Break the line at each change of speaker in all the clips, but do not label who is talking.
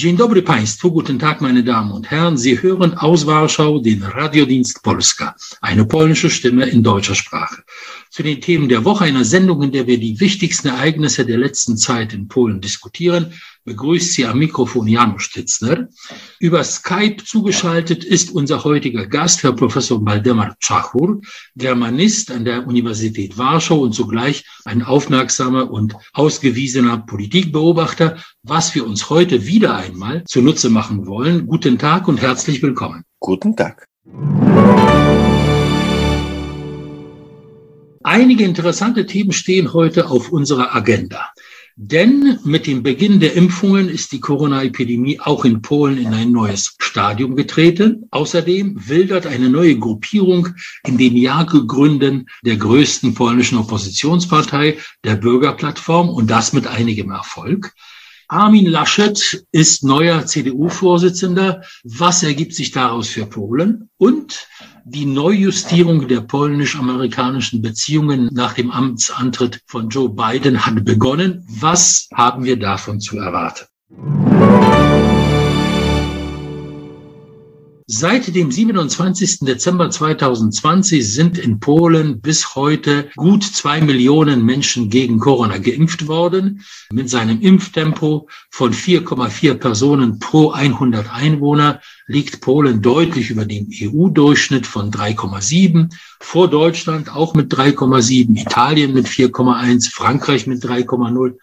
Dzień dobry Państwu, guten Tag meine Damen und Herren. Sie hören aus Warschau den Radiodienst Polska, eine polnische Stimme in deutscher Sprache. Zu den Themen der Woche, einer Sendung, in der wir die wichtigsten Ereignisse der letzten Zeit in Polen diskutieren, begrüßt Sie am Mikrofon Janusz Titzner. Über Skype zugeschaltet ist unser heutiger Gast, Herr Professor Waldemar Czachur, Germanist an der Universität Warschau und zugleich ein aufmerksamer und ausgewiesener Politikbeobachter, was wir uns heute wieder einmal zunutze machen wollen. Guten Tag und herzlich willkommen.
Guten Tag.
Einige interessante Themen stehen heute auf unserer Agenda. Denn mit dem Beginn der Impfungen ist die Corona-Epidemie auch in Polen in ein neues Stadium getreten. Außerdem wildert eine neue Gruppierung in den Jagdgründen der größten polnischen Oppositionspartei, der Bürgerplattform, und das mit einigem Erfolg. Armin Laschet ist neuer CDU-Vorsitzender. Was ergibt sich daraus für Polen? Und die Neujustierung der polnisch-amerikanischen Beziehungen nach dem Amtsantritt von Joe Biden hat begonnen. Was haben wir davon zu erwarten? Seit dem 27. Dezember 2020 sind in Polen bis heute gut zwei Millionen Menschen gegen Corona geimpft worden. Mit seinem Impftempo von 4,4 Personen pro 100 Einwohner liegt Polen deutlich über dem EU-Durchschnitt von 3,7. Vor Deutschland auch mit 3,7, Italien mit 4,1, Frankreich mit 3,0.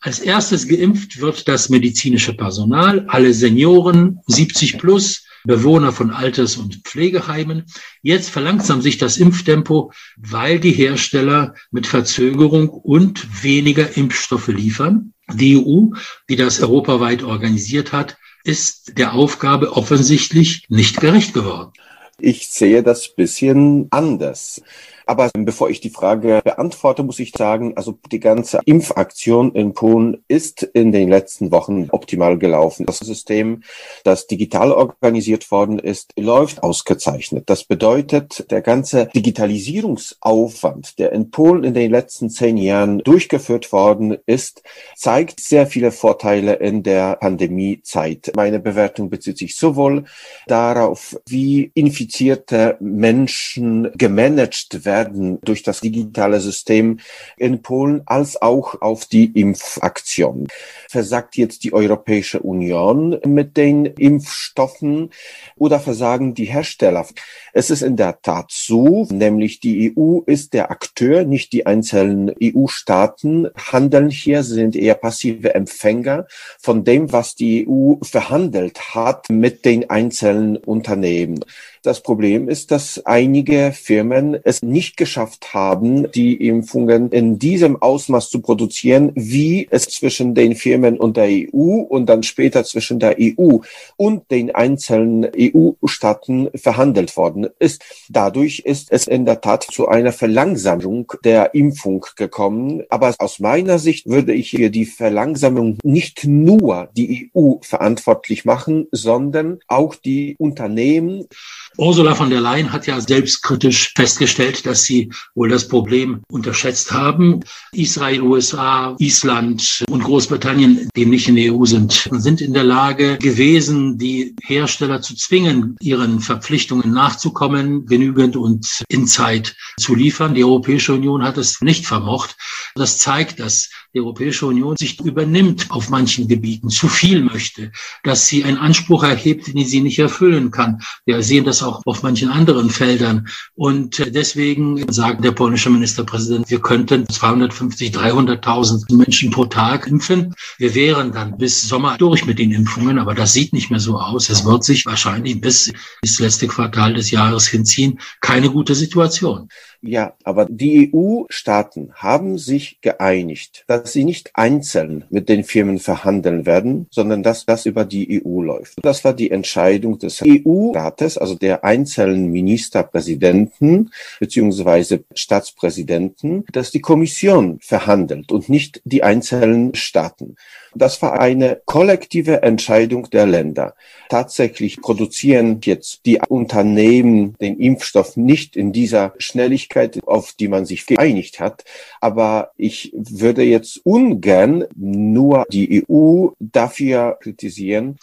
Als erstes geimpft wird das medizinische Personal, alle Senioren 70 plus, Bewohner von Alters- und Pflegeheimen. Jetzt verlangsamt sich das Impftempo, weil die Hersteller mit Verzögerung und weniger Impfstoffe liefern. Die EU, die das europaweit organisiert hat, ist der Aufgabe offensichtlich nicht gerecht geworden.
Ich sehe das bisschen anders. Aber bevor ich die Frage beantworte, muss ich sagen, also die ganze Impfaktion in Polen ist in den letzten Wochen optimal gelaufen. Das System, das digital organisiert worden ist, läuft ausgezeichnet. Das bedeutet, der ganze Digitalisierungsaufwand, der in Polen in den letzten zehn Jahren durchgeführt worden ist, zeigt sehr viele Vorteile in der Pandemiezeit. Meine Bewertung bezieht sich sowohl darauf, wie infizierte Menschen gemanagt werden, werden durch das digitale System in Polen als auch auf die Impfaktion. Versagt jetzt die Europäische Union mit den Impfstoffen oder versagen die Hersteller? Es ist in der Tat so, nämlich die EU ist der Akteur, nicht die einzelnen EU-Staaten handeln hier, sind eher passive Empfänger von dem, was die EU verhandelt hat mit den einzelnen Unternehmen. Das Problem ist, dass einige Firmen es nicht geschafft haben, die Impfungen in diesem Ausmaß zu produzieren, wie es zwischen den Firmen und der EU und dann später zwischen der EU und den einzelnen EU-Staaten verhandelt worden ist. Dadurch ist es in der Tat zu einer Verlangsamung der Impfung gekommen. Aber aus meiner Sicht würde ich hier die Verlangsamung nicht nur die EU verantwortlich machen, sondern auch die Unternehmen.
Ursula von der Leyen hat ja selbstkritisch festgestellt, dass sie wohl das Problem unterschätzt haben. Israel, USA, Island und Großbritannien, die nicht in der EU sind, sind in der Lage gewesen, die Hersteller zu zwingen, ihren Verpflichtungen nachzukommen, genügend und in Zeit zu liefern. Die Europäische Union hat es nicht vermocht. Das zeigt, dass die Europäische Union sich übernimmt auf manchen Gebieten, zu viel möchte, dass sie einen Anspruch erhebt, den sie nicht erfüllen kann. Wir sehen das auch auf manchen anderen Feldern. Und äh, deswegen sagt der polnische Ministerpräsident, wir könnten 250, 300.000 Menschen pro Tag impfen. Wir wären dann bis Sommer durch mit den Impfungen, aber das sieht nicht mehr so aus. Es wird sich wahrscheinlich bis das letzte Quartal des Jahres hinziehen. Keine gute Situation.
Ja, aber die EU-Staaten haben sich geeinigt, dass sie nicht einzeln mit den Firmen verhandeln werden, sondern dass das über die EU läuft. Das war die Entscheidung des EU-Rates, also der einzelnen Ministerpräsidenten beziehungsweise Staatspräsidenten, dass die Kommission verhandelt und nicht die einzelnen Staaten. Das war eine kollektive Entscheidung der Länder. Tatsächlich produzieren jetzt die Unternehmen den Impfstoff nicht in dieser Schnelligkeit, auf die man sich geeinigt hat. Aber ich würde jetzt ungern nur die EU dafür kritisieren.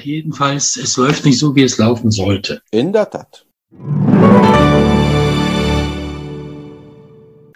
Jedenfalls, es läuft nicht so, wie es laufen sollte.
In der Tat.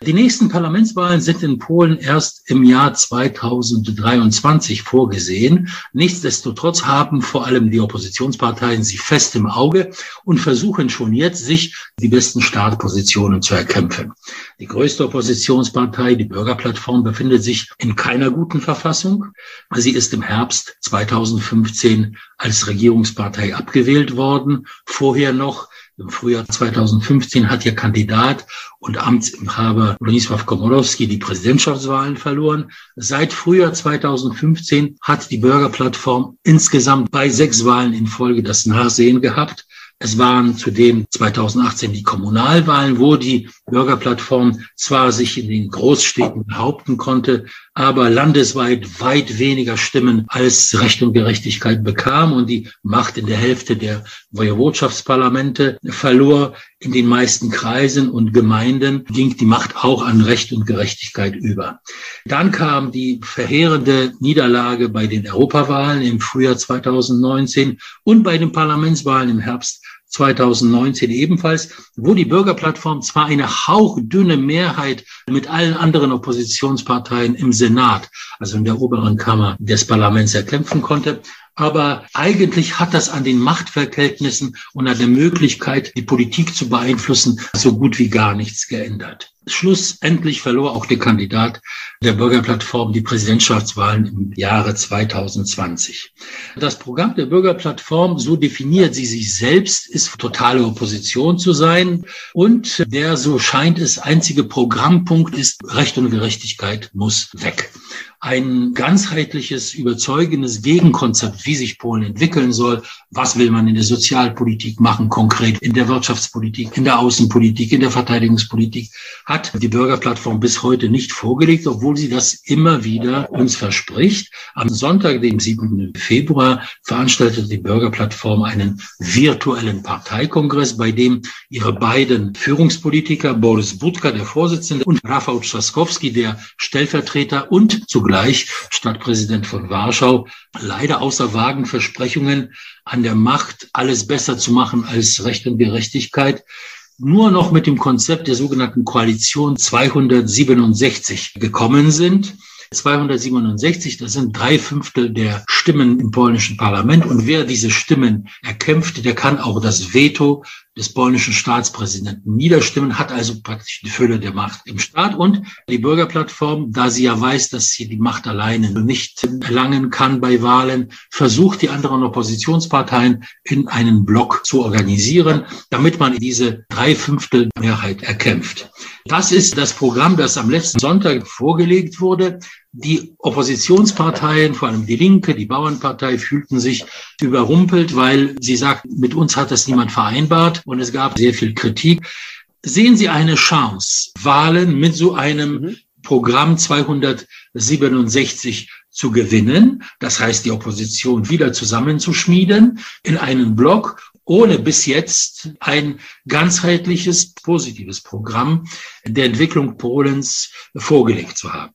Die nächsten Parlamentswahlen sind in Polen erst im Jahr 2023 vorgesehen. Nichtsdestotrotz haben vor allem die Oppositionsparteien sie fest im Auge und versuchen schon jetzt, sich die besten Startpositionen zu erkämpfen. Die größte Oppositionspartei, die Bürgerplattform, befindet sich in keiner guten Verfassung. Sie ist im Herbst 2015 als Regierungspartei abgewählt worden. Vorher noch im Frühjahr 2015 hat ihr Kandidat und Amtsinhaber Bronisław Komorowski die Präsidentschaftswahlen verloren. Seit Frühjahr 2015 hat die Bürgerplattform insgesamt bei sechs Wahlen in Folge das Nachsehen gehabt. Es waren zudem 2018 die Kommunalwahlen, wo die Bürgerplattform zwar sich in den Großstädten behaupten konnte, aber landesweit weit weniger Stimmen als Recht und Gerechtigkeit bekam und die Macht in der Hälfte der Woiwodschaftsparlamente verlor. In den meisten Kreisen und Gemeinden ging die Macht auch an Recht und Gerechtigkeit über. Dann kam die verheerende Niederlage bei den Europawahlen im Frühjahr 2019 und bei den Parlamentswahlen im Herbst 2019 ebenfalls, wo die Bürgerplattform zwar eine hauchdünne Mehrheit mit allen anderen Oppositionsparteien im Senat, also in der oberen Kammer des Parlaments erkämpfen konnte, aber eigentlich hat das an den Machtverhältnissen und an der Möglichkeit, die Politik zu beeinflussen, so gut wie gar nichts geändert. Schlussendlich verlor auch der Kandidat der Bürgerplattform die Präsidentschaftswahlen im Jahre 2020. Das Programm der Bürgerplattform, so definiert sie sich selbst, ist totale Opposition zu sein und der, so scheint es, einzige Programmpunkt ist, Recht und Gerechtigkeit muss weg ein ganzheitliches, überzeugendes Gegenkonzept, wie sich Polen entwickeln soll. Was will man in der Sozialpolitik machen, konkret in der Wirtschaftspolitik, in der Außenpolitik, in der Verteidigungspolitik, hat die Bürgerplattform bis heute nicht vorgelegt, obwohl sie das immer wieder uns verspricht. Am Sonntag, dem 7. Februar, veranstaltete die Bürgerplattform einen virtuellen Parteikongress, bei dem ihre beiden Führungspolitiker, Boris Budka, der Vorsitzende, und Rafał Trzaskowski, der Stellvertreter und zugleich zugleich Stadtpräsident von Warschau, leider außer vagen Versprechungen an der Macht, alles besser zu machen als Recht und Gerechtigkeit, nur noch mit dem Konzept der sogenannten Koalition 267 gekommen sind. 267, das sind drei Fünftel der Stimmen im polnischen Parlament. Und wer diese Stimmen erkämpft, der kann auch das Veto des polnischen Staatspräsidenten niederstimmen, hat also praktisch die Fülle der Macht im Staat. Und die Bürgerplattform, da sie ja weiß, dass sie die Macht alleine nicht erlangen kann bei Wahlen, versucht die anderen Oppositionsparteien in einen Block zu organisieren, damit man diese drei Fünftel Mehrheit erkämpft. Das ist das Programm, das am letzten Sonntag vorgelegt wurde. Die Oppositionsparteien, vor allem die Linke, die Bauernpartei, fühlten sich überrumpelt, weil sie sagten, mit uns hat das niemand vereinbart und es gab sehr viel Kritik. Sehen Sie eine Chance, Wahlen mit so einem mhm. Programm 267 zu gewinnen, das heißt die Opposition wieder zusammenzuschmieden in einen Block ohne bis jetzt ein ganzheitliches, positives Programm der Entwicklung Polens vorgelegt zu haben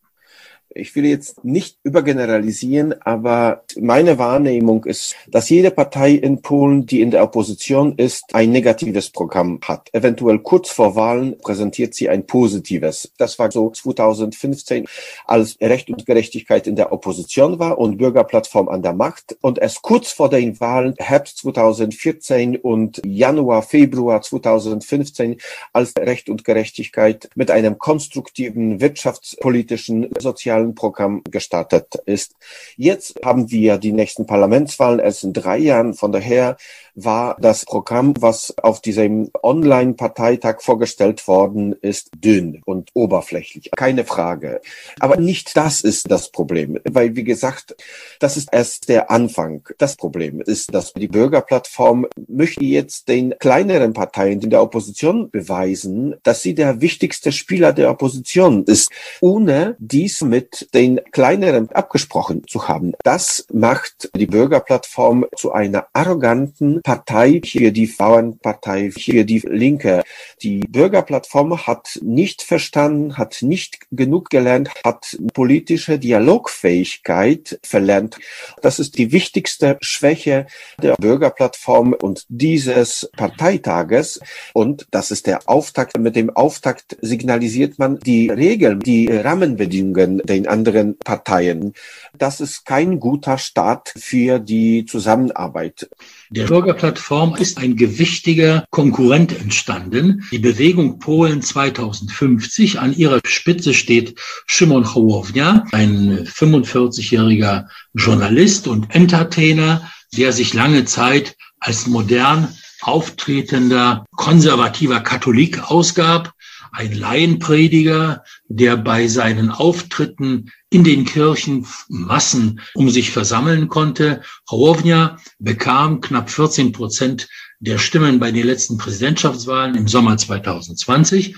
ich will jetzt nicht übergeneralisieren, aber meine Wahrnehmung ist, dass jede Partei in Polen, die in der Opposition ist, ein negatives Programm hat. Eventuell kurz vor Wahlen präsentiert sie ein positives. Das war so 2015, als Recht und Gerechtigkeit in der Opposition war und Bürgerplattform an der Macht. Und erst kurz vor den Wahlen, Herbst 2014 und Januar, Februar 2015, als Recht und Gerechtigkeit mit einem konstruktiven wirtschaftspolitischen, sozialen Programm gestartet ist. Jetzt haben wir die nächsten Parlamentswahlen erst in drei Jahren. Von daher war das Programm, was auf diesem Online-Parteitag vorgestellt worden ist, dünn und oberflächlich. Keine Frage. Aber nicht das ist das Problem. Weil, wie gesagt, das ist erst der Anfang. Das Problem ist, dass die Bürgerplattform möchte jetzt den kleineren Parteien in der Opposition beweisen, dass sie der wichtigste Spieler der Opposition ist, ohne dies mit den kleineren abgesprochen zu haben. Das macht die Bürgerplattform zu einer arroganten Partei für die Bauernpartei, für die Linke. Die Bürgerplattform hat nicht verstanden, hat nicht genug gelernt, hat politische Dialogfähigkeit verlernt. Das ist die wichtigste Schwäche der Bürgerplattform und dieses Parteitages. Und das ist der Auftakt. Mit dem Auftakt signalisiert man die Regeln, die Rahmenbedingungen den anderen Parteien. Das ist kein guter Start für die Zusammenarbeit.
Der Bürgerplattform ist ein gewichtiger Konkurrent entstanden. Die Bewegung Polen 2050. An ihrer Spitze steht Szymon Hołownia, ein 45-jähriger Journalist und Entertainer, der sich lange Zeit als modern auftretender konservativer Katholik ausgab, ein Laienprediger, der bei seinen Auftritten in den Kirchen Massen um sich versammeln konnte. Hołownia bekam knapp 14 Prozent der Stimmen bei den letzten Präsidentschaftswahlen im Sommer 2020.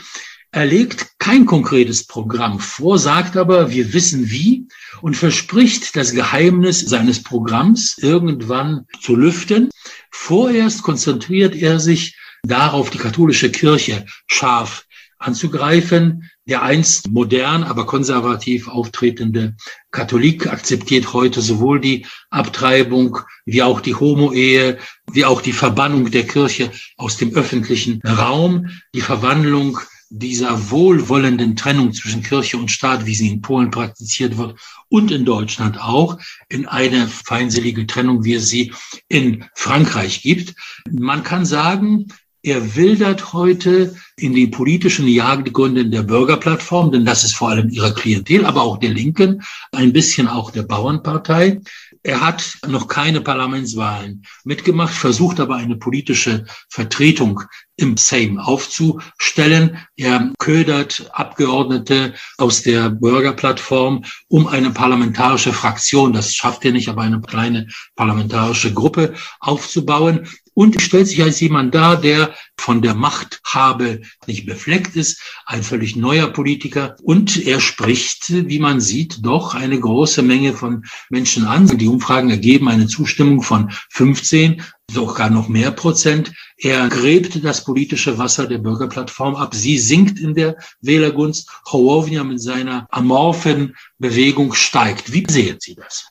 Er legt kein konkretes Programm vor, sagt aber, wir wissen wie und verspricht, das Geheimnis seines Programms irgendwann zu lüften. Vorerst konzentriert er sich darauf, die katholische Kirche scharf anzugreifen. Der einst modern, aber konservativ auftretende Katholik akzeptiert heute sowohl die Abtreibung wie auch die Homo-Ehe, wie auch die Verbannung der Kirche aus dem öffentlichen Raum, die Verwandlung dieser wohlwollenden Trennung zwischen Kirche und Staat, wie sie in Polen praktiziert wird und in Deutschland auch, in eine feindselige Trennung, wie es sie in Frankreich gibt. Man kann sagen, er wildert heute in den politischen Jagdgründen der Bürgerplattform, denn das ist vor allem ihre Klientel, aber auch der Linken, ein bisschen auch der Bauernpartei. Er hat noch keine Parlamentswahlen mitgemacht, versucht aber eine politische Vertretung im Sejm aufzustellen. Er ködert Abgeordnete aus der Bürgerplattform, um eine parlamentarische Fraktion, das schafft er nicht, aber eine kleine parlamentarische Gruppe aufzubauen und stellt sich als jemand dar, der von der Machthabe nicht befleckt ist, ein völlig neuer Politiker. Und er spricht, wie man sieht, doch eine große Menge von Menschen an. Die Umfragen ergeben eine Zustimmung von 15, sogar noch mehr Prozent. Er gräbt das politische Wasser der Bürgerplattform ab. Sie sinkt in der Wählergunst. Hołownia mit seiner amorphen Bewegung steigt. Wie sehen Sie das?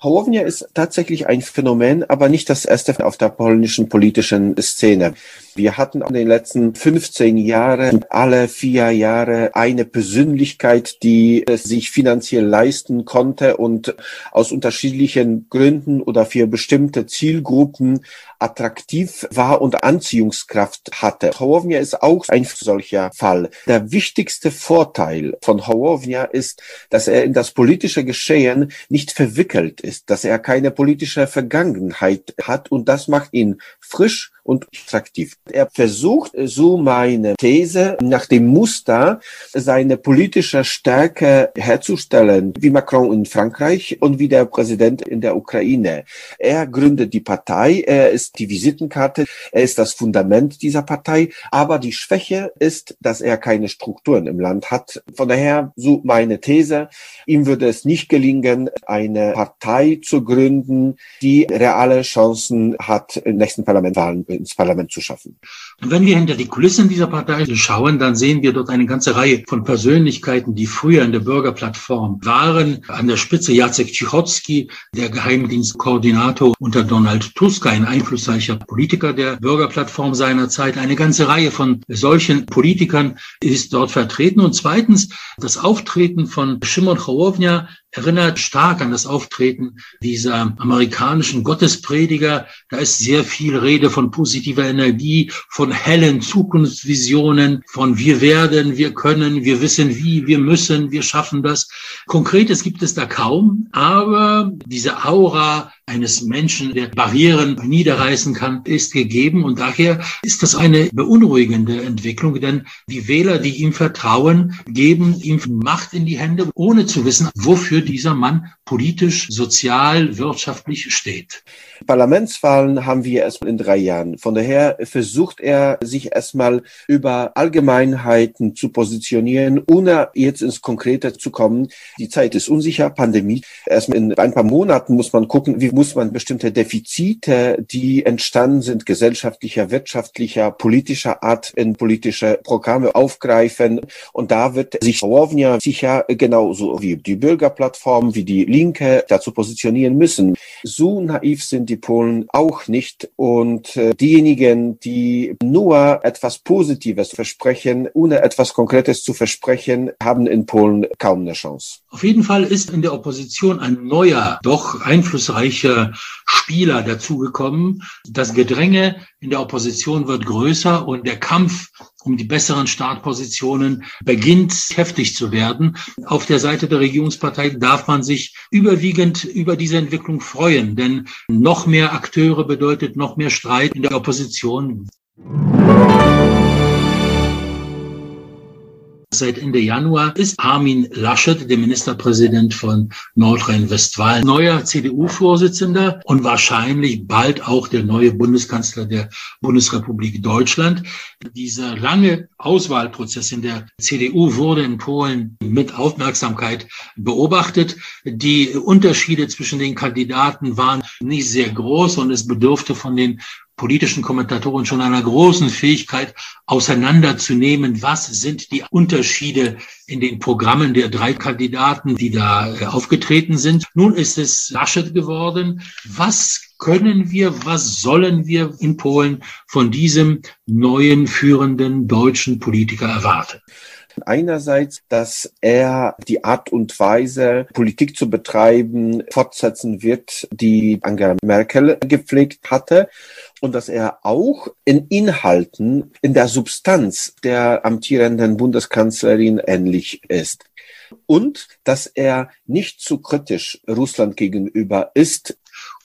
Hołownia ist tatsächlich ein Phänomen, aber nicht das erste auf der polnischen politischen Szene. Wir hatten in den letzten 15 Jahren alle vier Jahre eine Persönlichkeit, die es sich finanziell leisten konnte und aus unterschiedlichen Gründen oder für bestimmte Zielgruppen attraktiv war und Anziehungskraft hatte. Hołownia ist auch ein solcher Fall. Der wichtigste Vorteil von Hołownia ist, dass er in das politische Geschehen nicht verwickelt ist, dass er keine politische Vergangenheit hat und das macht ihn frisch und attraktiv. Er versucht, so meine These, nach dem Muster seine politische Stärke herzustellen, wie Macron in Frankreich und wie der Präsident in der Ukraine. Er gründet die Partei, er ist die Visitenkarte, er ist das Fundament dieser Partei, aber die Schwäche ist, dass er keine Strukturen im Land hat. Von daher, so meine These, ihm würde es nicht gelingen, eine Partei zu gründen, die reale Chancen hat, in nächsten Parlamentwahlen ins Parlament zu schaffen.
Und wenn wir hinter die Kulissen dieser Partei schauen, dann sehen wir dort eine ganze Reihe von Persönlichkeiten, die früher in der Bürgerplattform waren. An der Spitze Jacek Cichocki, der Geheimdienstkoordinator unter Donald Tusk, ein einflussreicher Politiker der Bürgerplattform seiner Zeit. Eine ganze Reihe von solchen Politikern ist dort vertreten. Und zweitens das Auftreten von Shimon Hołownia, erinnert stark an das Auftreten dieser amerikanischen Gottesprediger. Da ist sehr viel Rede von positiver Energie, von hellen Zukunftsvisionen, von wir werden, wir können, wir wissen wie, wir müssen, wir schaffen das. Konkretes gibt es da kaum, aber diese Aura eines Menschen, der Barrieren niederreißen kann, ist gegeben. Und daher ist das eine beunruhigende Entwicklung, denn die Wähler, die ihm vertrauen, geben ihm Macht in die Hände, ohne zu wissen, wofür dieser Mann politisch, sozial, wirtschaftlich steht.
Parlamentswahlen haben wir erstmal in drei Jahren. Von daher versucht er, sich erstmal über Allgemeinheiten zu positionieren, ohne jetzt ins Konkrete zu kommen. Die Zeit ist unsicher, Pandemie. Erstmal in ein paar Monaten muss man gucken, wie muss man bestimmte Defizite, die entstanden sind, gesellschaftlicher, wirtschaftlicher, politischer Art in politische Programme aufgreifen. Und da wird sich Hołownia sicher genauso wie die Bürgerplattform, wie die Linke dazu positionieren müssen. So naiv sind die Polen auch nicht. Und äh, diejenigen, die nur etwas Positives versprechen, ohne etwas Konkretes zu versprechen, haben in Polen kaum eine Chance.
Auf jeden Fall ist in der Opposition ein neuer, doch einflussreicher Spieler dazugekommen. Das Gedränge in der Opposition wird größer und der Kampf um die besseren Startpositionen beginnt heftig zu werden. Auf der Seite der Regierungspartei darf man sich überwiegend über diese Entwicklung freuen, denn noch mehr Akteure bedeutet noch mehr Streit in der Opposition. Seit Ende Januar ist Armin Laschet, der Ministerpräsident von Nordrhein-Westfalen, neuer CDU-Vorsitzender und wahrscheinlich bald auch der neue Bundeskanzler der Bundesrepublik Deutschland. Dieser lange Auswahlprozess in der CDU wurde in Polen mit Aufmerksamkeit beobachtet. Die Unterschiede zwischen den Kandidaten waren nicht sehr groß und es bedurfte von den politischen Kommentatoren schon einer großen Fähigkeit auseinanderzunehmen, was sind die Unterschiede in den Programmen der drei Kandidaten, die da äh, aufgetreten sind. Nun ist es Laschet geworden. Was können wir, was sollen wir in Polen von diesem neuen führenden deutschen Politiker erwarten?
Einerseits, dass er die Art und Weise, Politik zu betreiben, fortsetzen wird, die Angela Merkel gepflegt hatte und dass er auch in Inhalten, in der Substanz der amtierenden Bundeskanzlerin ähnlich ist. Und dass er nicht zu kritisch Russland gegenüber ist.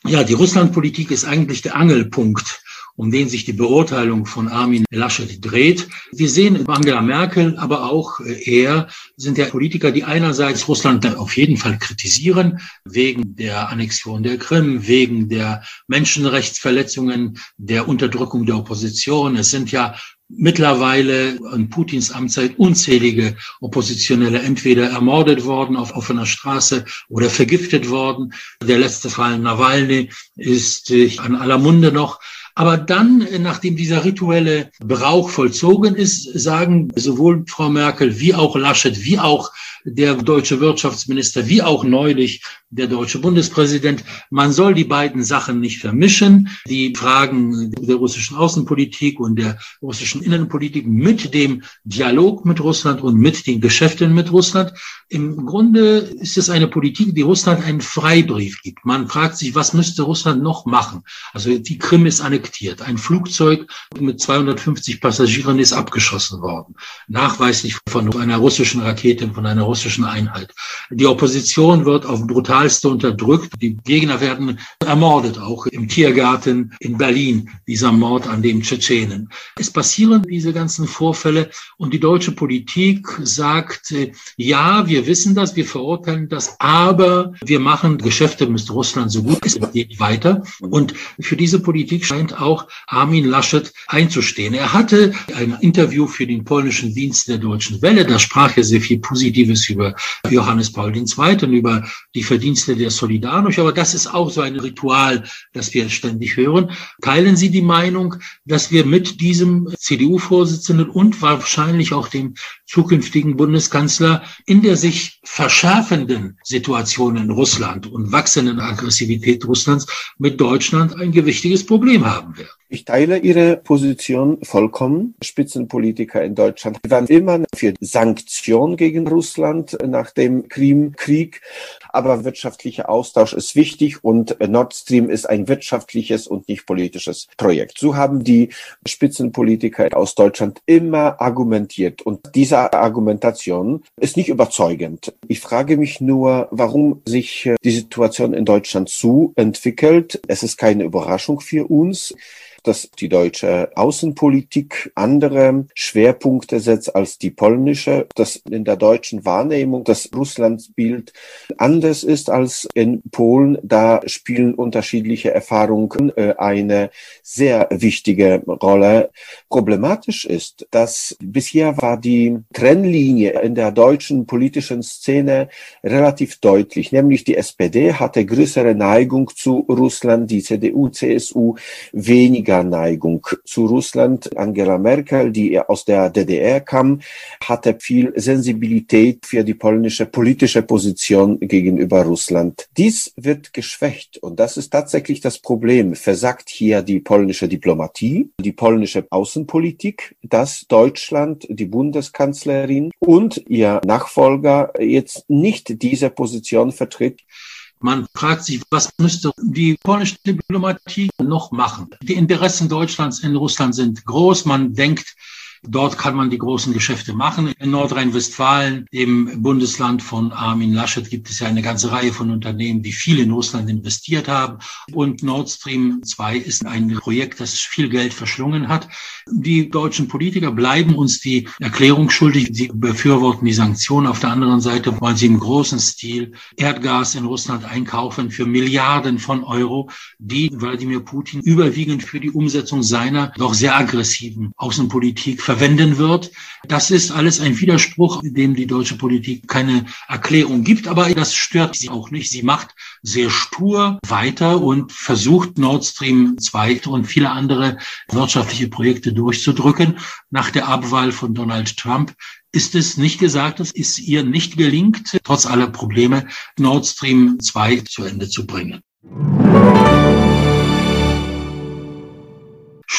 Ja, die Russlandpolitik ist eigentlich der Angelpunkt um den sich die Beurteilung von Armin Laschet dreht. Wir sehen Angela Merkel, aber auch er sind ja Politiker, die einerseits Russland auf jeden Fall kritisieren, wegen der Annexion der Krim, wegen der Menschenrechtsverletzungen, der Unterdrückung der Opposition. Es sind ja mittlerweile in Putins Amtszeit unzählige Oppositionelle entweder ermordet worden auf offener Straße oder vergiftet worden. Der letzte Fall Nawalny ist an aller Munde noch. Aber dann, nachdem dieser rituelle Brauch vollzogen ist, sagen sowohl Frau Merkel wie auch Laschet, wie auch der deutsche Wirtschaftsminister, wie auch neulich der deutsche Bundespräsident, man soll die beiden Sachen nicht vermischen. Die Fragen der russischen Außenpolitik und der russischen Innenpolitik mit dem Dialog mit Russland und mit den Geschäften mit Russland. Im Grunde ist es eine Politik, die Russland einen Freibrief gibt. Man fragt sich, was müsste Russland noch machen? Also die Krim ist annektiert. Ein Flugzeug mit 250 Passagieren ist abgeschossen worden. Nachweislich von einer russischen Rakete, von einer russischen Einheit. Die Opposition wird auf brutalste unterdrückt. Die Gegner werden ermordet, auch im Tiergarten in Berlin, dieser Mord an dem Tschetschenen. Es passieren diese ganzen Vorfälle und die deutsche Politik sagt, äh, ja, wir wissen das, wir verurteilen das, aber wir machen Geschäfte mit Russland so gut es geht weiter. Und für diese Politik scheint auch Armin Laschet einzustehen. Er hatte ein Interview für den polnischen Dienst der Deutschen Welle, da sprach er sehr viel Positives über Johannes Paul II. und über die Verdienste der Solidarność. Aber das ist auch so ein Ritual, das wir ständig hören. Teilen Sie die Meinung, dass wir mit diesem CDU-Vorsitzenden und wahrscheinlich auch dem zukünftigen Bundeskanzler in der sich verschärfenden Situation in Russland und wachsenden Aggressivität Russlands mit Deutschland ein gewichtiges Problem haben werden?
Ich teile Ihre Position vollkommen. Spitzenpolitiker in Deutschland waren immer für Sanktionen gegen Russland nach dem Krimkrieg. Aber wirtschaftlicher Austausch ist wichtig und Nord Stream ist ein wirtschaftliches und nicht politisches Projekt. So haben die Spitzenpolitiker aus Deutschland immer argumentiert. Und diese Argumentation ist nicht überzeugend. Ich frage mich nur, warum sich die Situation in Deutschland so entwickelt. Es ist keine Überraschung für uns dass die deutsche Außenpolitik andere Schwerpunkte setzt als die polnische, dass in der deutschen Wahrnehmung das Russlandsbild andere anders ist als in Polen. Da spielen unterschiedliche Erfahrungen äh, eine sehr wichtige Rolle. Problematisch ist, dass bisher war die Trennlinie in der deutschen politischen Szene relativ deutlich, nämlich die SPD hatte größere Neigung zu Russland, die CDU, CSU weniger Neigung zu Russland. Angela Merkel, die aus der DDR kam, hatte viel Sensibilität für die polnische politische Position gegenüber Russland. Dies wird geschwächt und das ist tatsächlich das Problem. Versagt hier die polnische Diplomatie, die polnische Außenpolitik, dass Deutschland, die Bundeskanzlerin und ihr Nachfolger jetzt nicht diese Position vertritt.
Man fragt sich, was müsste die polnische Diplomatie noch machen? Die Interessen Deutschlands in Russland sind groß. Man denkt, Dort kann man die großen Geschäfte machen. In Nordrhein-Westfalen, dem Bundesland von Armin Laschet, gibt es ja eine ganze Reihe von Unternehmen, die viel in Russland investiert haben. Und Nord Stream 2 ist ein Projekt, das viel Geld verschlungen hat. Die deutschen Politiker bleiben uns die Erklärung schuldig. Sie befürworten die Sanktionen. Auf der anderen Seite wollen sie im großen Stil Erdgas in Russland einkaufen für Milliarden von Euro, die Wladimir Putin überwiegend für die Umsetzung seiner doch sehr aggressiven Außenpolitik verwenden wird. Das ist alles ein Widerspruch, dem die deutsche Politik keine Erklärung gibt, aber das stört sie auch nicht. Sie macht sehr stur weiter und versucht Nord Stream 2 und viele andere wirtschaftliche Projekte durchzudrücken. Nach der Abwahl von Donald Trump ist es nicht gesagt, dass es ihr nicht gelingt, trotz aller Probleme Nord Stream 2 zu Ende zu bringen.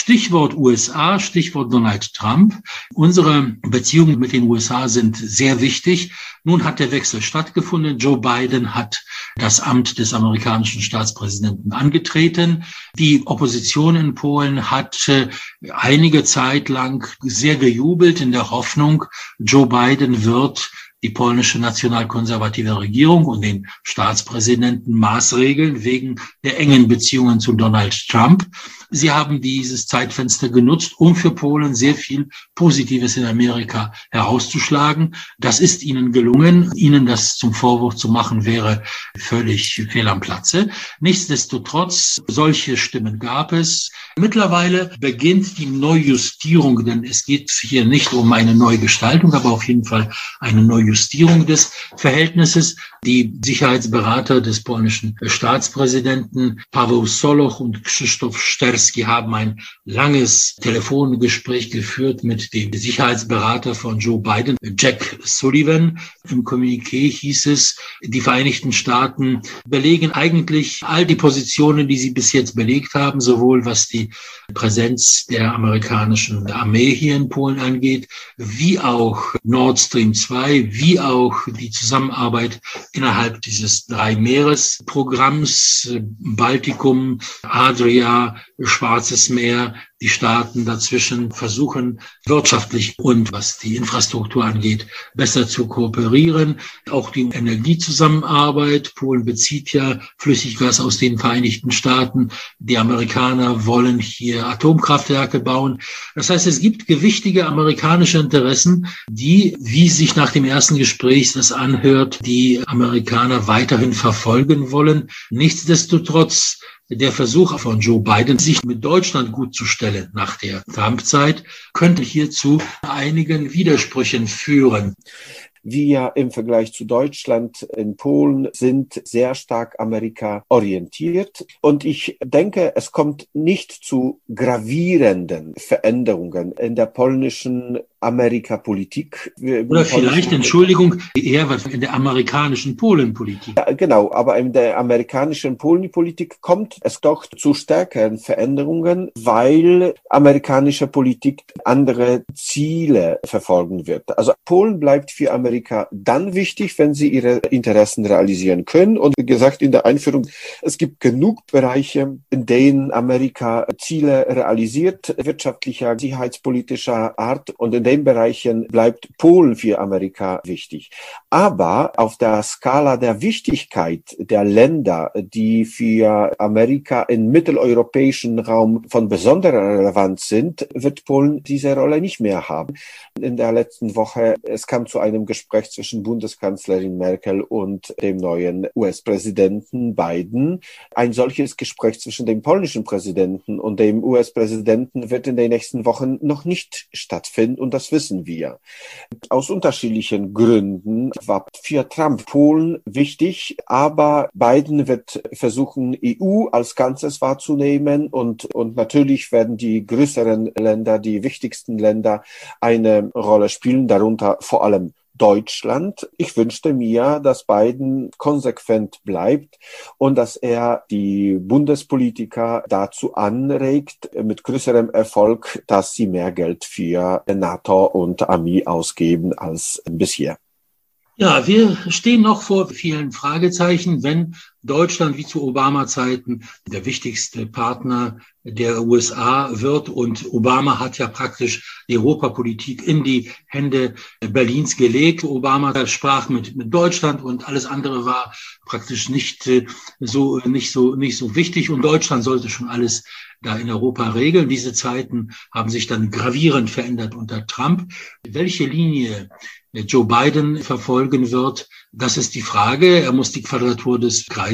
Stichwort USA, Stichwort Donald Trump. Unsere Beziehungen mit den USA sind sehr wichtig. Nun hat der Wechsel stattgefunden. Joe Biden hat das Amt des amerikanischen Staatspräsidenten angetreten. Die Opposition in Polen hat äh, einige Zeit lang sehr gejubelt in der Hoffnung, Joe Biden wird die polnische nationalkonservative Regierung und den Staatspräsidenten maßregeln wegen der engen Beziehungen zu Donald Trump. Sie haben dieses Zeitfenster genutzt, um für Polen sehr viel Positives in Amerika herauszuschlagen. Das ist ihnen gelungen. Ihnen das zum Vorwurf zu machen, wäre völlig fehl am Platze. Nichtsdestotrotz, solche Stimmen gab es. Mittlerweile beginnt die Neujustierung, denn es geht hier nicht um eine Neugestaltung, aber auf jeden Fall eine Neujustierung des Verhältnisses. Die Sicherheitsberater des polnischen Staatspräsidenten Paweł Soloch und Krzysztof Sterski haben ein langes Telefongespräch geführt mit dem Sicherheitsberater von Joe Biden, Jack Sullivan. Im Kommuniqué hieß es, die Vereinigten Staaten belegen eigentlich all die Positionen, die sie bis jetzt belegt haben, sowohl was die Präsenz der amerikanischen Armee hier in Polen angeht, wie auch Nord Stream 2, wie auch die Zusammenarbeit innerhalb dieses Drei-Meeres-Programms, Baltikum, Adria, Schwarzes Meer, die Staaten dazwischen versuchen, wirtschaftlich und was die Infrastruktur angeht, besser zu kooperieren. Auch die Energiezusammenarbeit. Polen bezieht ja Flüssiggas aus den Vereinigten Staaten. Die Amerikaner wollen hier Atomkraftwerke bauen. Das heißt, es gibt gewichtige amerikanische Interessen, die, wie sich nach dem ersten Gespräch das anhört, die Amerikaner weiterhin verfolgen wollen. Nichtsdestotrotz der Versuch von Joe Biden, sich mit Deutschland gut zu stellen nach der Trump-Zeit, könnte hier zu einigen Widersprüchen führen.
Wir im Vergleich zu Deutschland in Polen sind sehr stark Amerika orientiert. Und ich denke, es kommt nicht zu gravierenden Veränderungen in der polnischen Amerikapolitik.
Oder vielleicht, Entschuldigung, eher in der amerikanischen Polenpolitik.
Ja, genau, aber in der amerikanischen Polenpolitik kommt es doch zu stärkeren Veränderungen, weil amerikanische Politik andere Ziele verfolgen wird. Also Polen bleibt für Amerika dann wichtig, wenn sie ihre Interessen realisieren können. Und wie gesagt, in der Einführung, es gibt genug Bereiche, in denen Amerika Ziele realisiert, wirtschaftlicher, sicherheitspolitischer Art und in denen Bereichen bleibt Polen für Amerika wichtig. Aber auf der Skala der Wichtigkeit der Länder, die für Amerika im mitteleuropäischen Raum von besonderer Relevanz sind, wird Polen diese Rolle nicht mehr haben. In der letzten Woche, es kam zu einem Gespräch zwischen Bundeskanzlerin Merkel und dem neuen US-Präsidenten Biden. Ein solches Gespräch zwischen dem polnischen Präsidenten und dem US-Präsidenten wird in den nächsten Wochen noch nicht stattfinden und das wissen wir. Aus unterschiedlichen Gründen war für Trump Polen wichtig, aber Biden wird versuchen, EU als Ganzes wahrzunehmen und, und natürlich werden die größeren Länder, die wichtigsten Länder eine Rolle spielen, darunter vor allem Deutschland. Ich wünschte mir, dass Biden konsequent bleibt und dass er die Bundespolitiker dazu anregt, mit größerem Erfolg, dass sie mehr Geld für NATO und Armee ausgeben als bisher.
Ja, wir stehen noch vor vielen Fragezeichen, wenn Deutschland wie zu Obama-Zeiten der wichtigste Partner der USA wird. Und Obama hat ja praktisch die Europapolitik in die Hände Berlins gelegt. Obama sprach mit, mit Deutschland und alles andere war praktisch nicht äh, so, nicht so, nicht so wichtig. Und Deutschland sollte schon alles da in Europa regeln. Diese Zeiten haben sich dann gravierend verändert unter Trump. Welche Linie Joe Biden verfolgen wird, das ist die Frage. Er muss die Quadratur des Kreises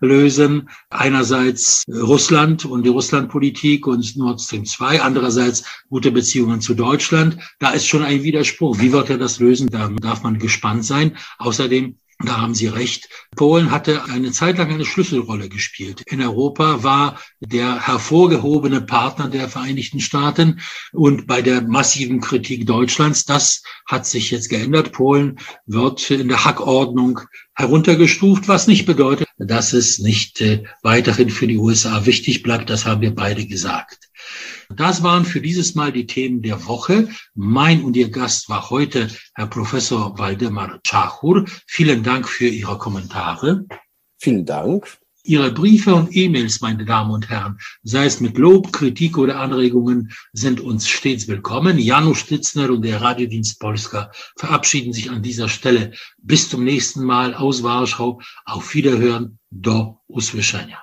lösen. Einerseits Russland und die Russlandpolitik und Nord Stream 2, andererseits gute Beziehungen zu Deutschland. Da ist schon ein Widerspruch. Wie wird er das lösen? Da darf man gespannt sein. Außerdem da haben Sie recht. Polen hatte eine Zeit lang eine Schlüsselrolle gespielt. In Europa war der hervorgehobene Partner der Vereinigten Staaten und bei der massiven Kritik Deutschlands, das hat sich jetzt geändert. Polen wird in der Hackordnung heruntergestuft, was nicht bedeutet, dass es nicht äh, weiterhin für die USA wichtig bleibt. Das haben wir beide gesagt. Das waren für dieses Mal die Themen der Woche. Mein und Ihr Gast war heute Herr Professor Waldemar Czachur. Vielen Dank für Ihre Kommentare.
Vielen Dank.
Ihre Briefe und E-Mails, meine Damen und Herren, sei es mit Lob, Kritik oder Anregungen, sind uns stets willkommen. Janusz Stitzner und der Radiodienst Polska verabschieden sich an dieser Stelle. Bis zum nächsten Mal aus Warschau. Auf Wiederhören. Do usłyszenia.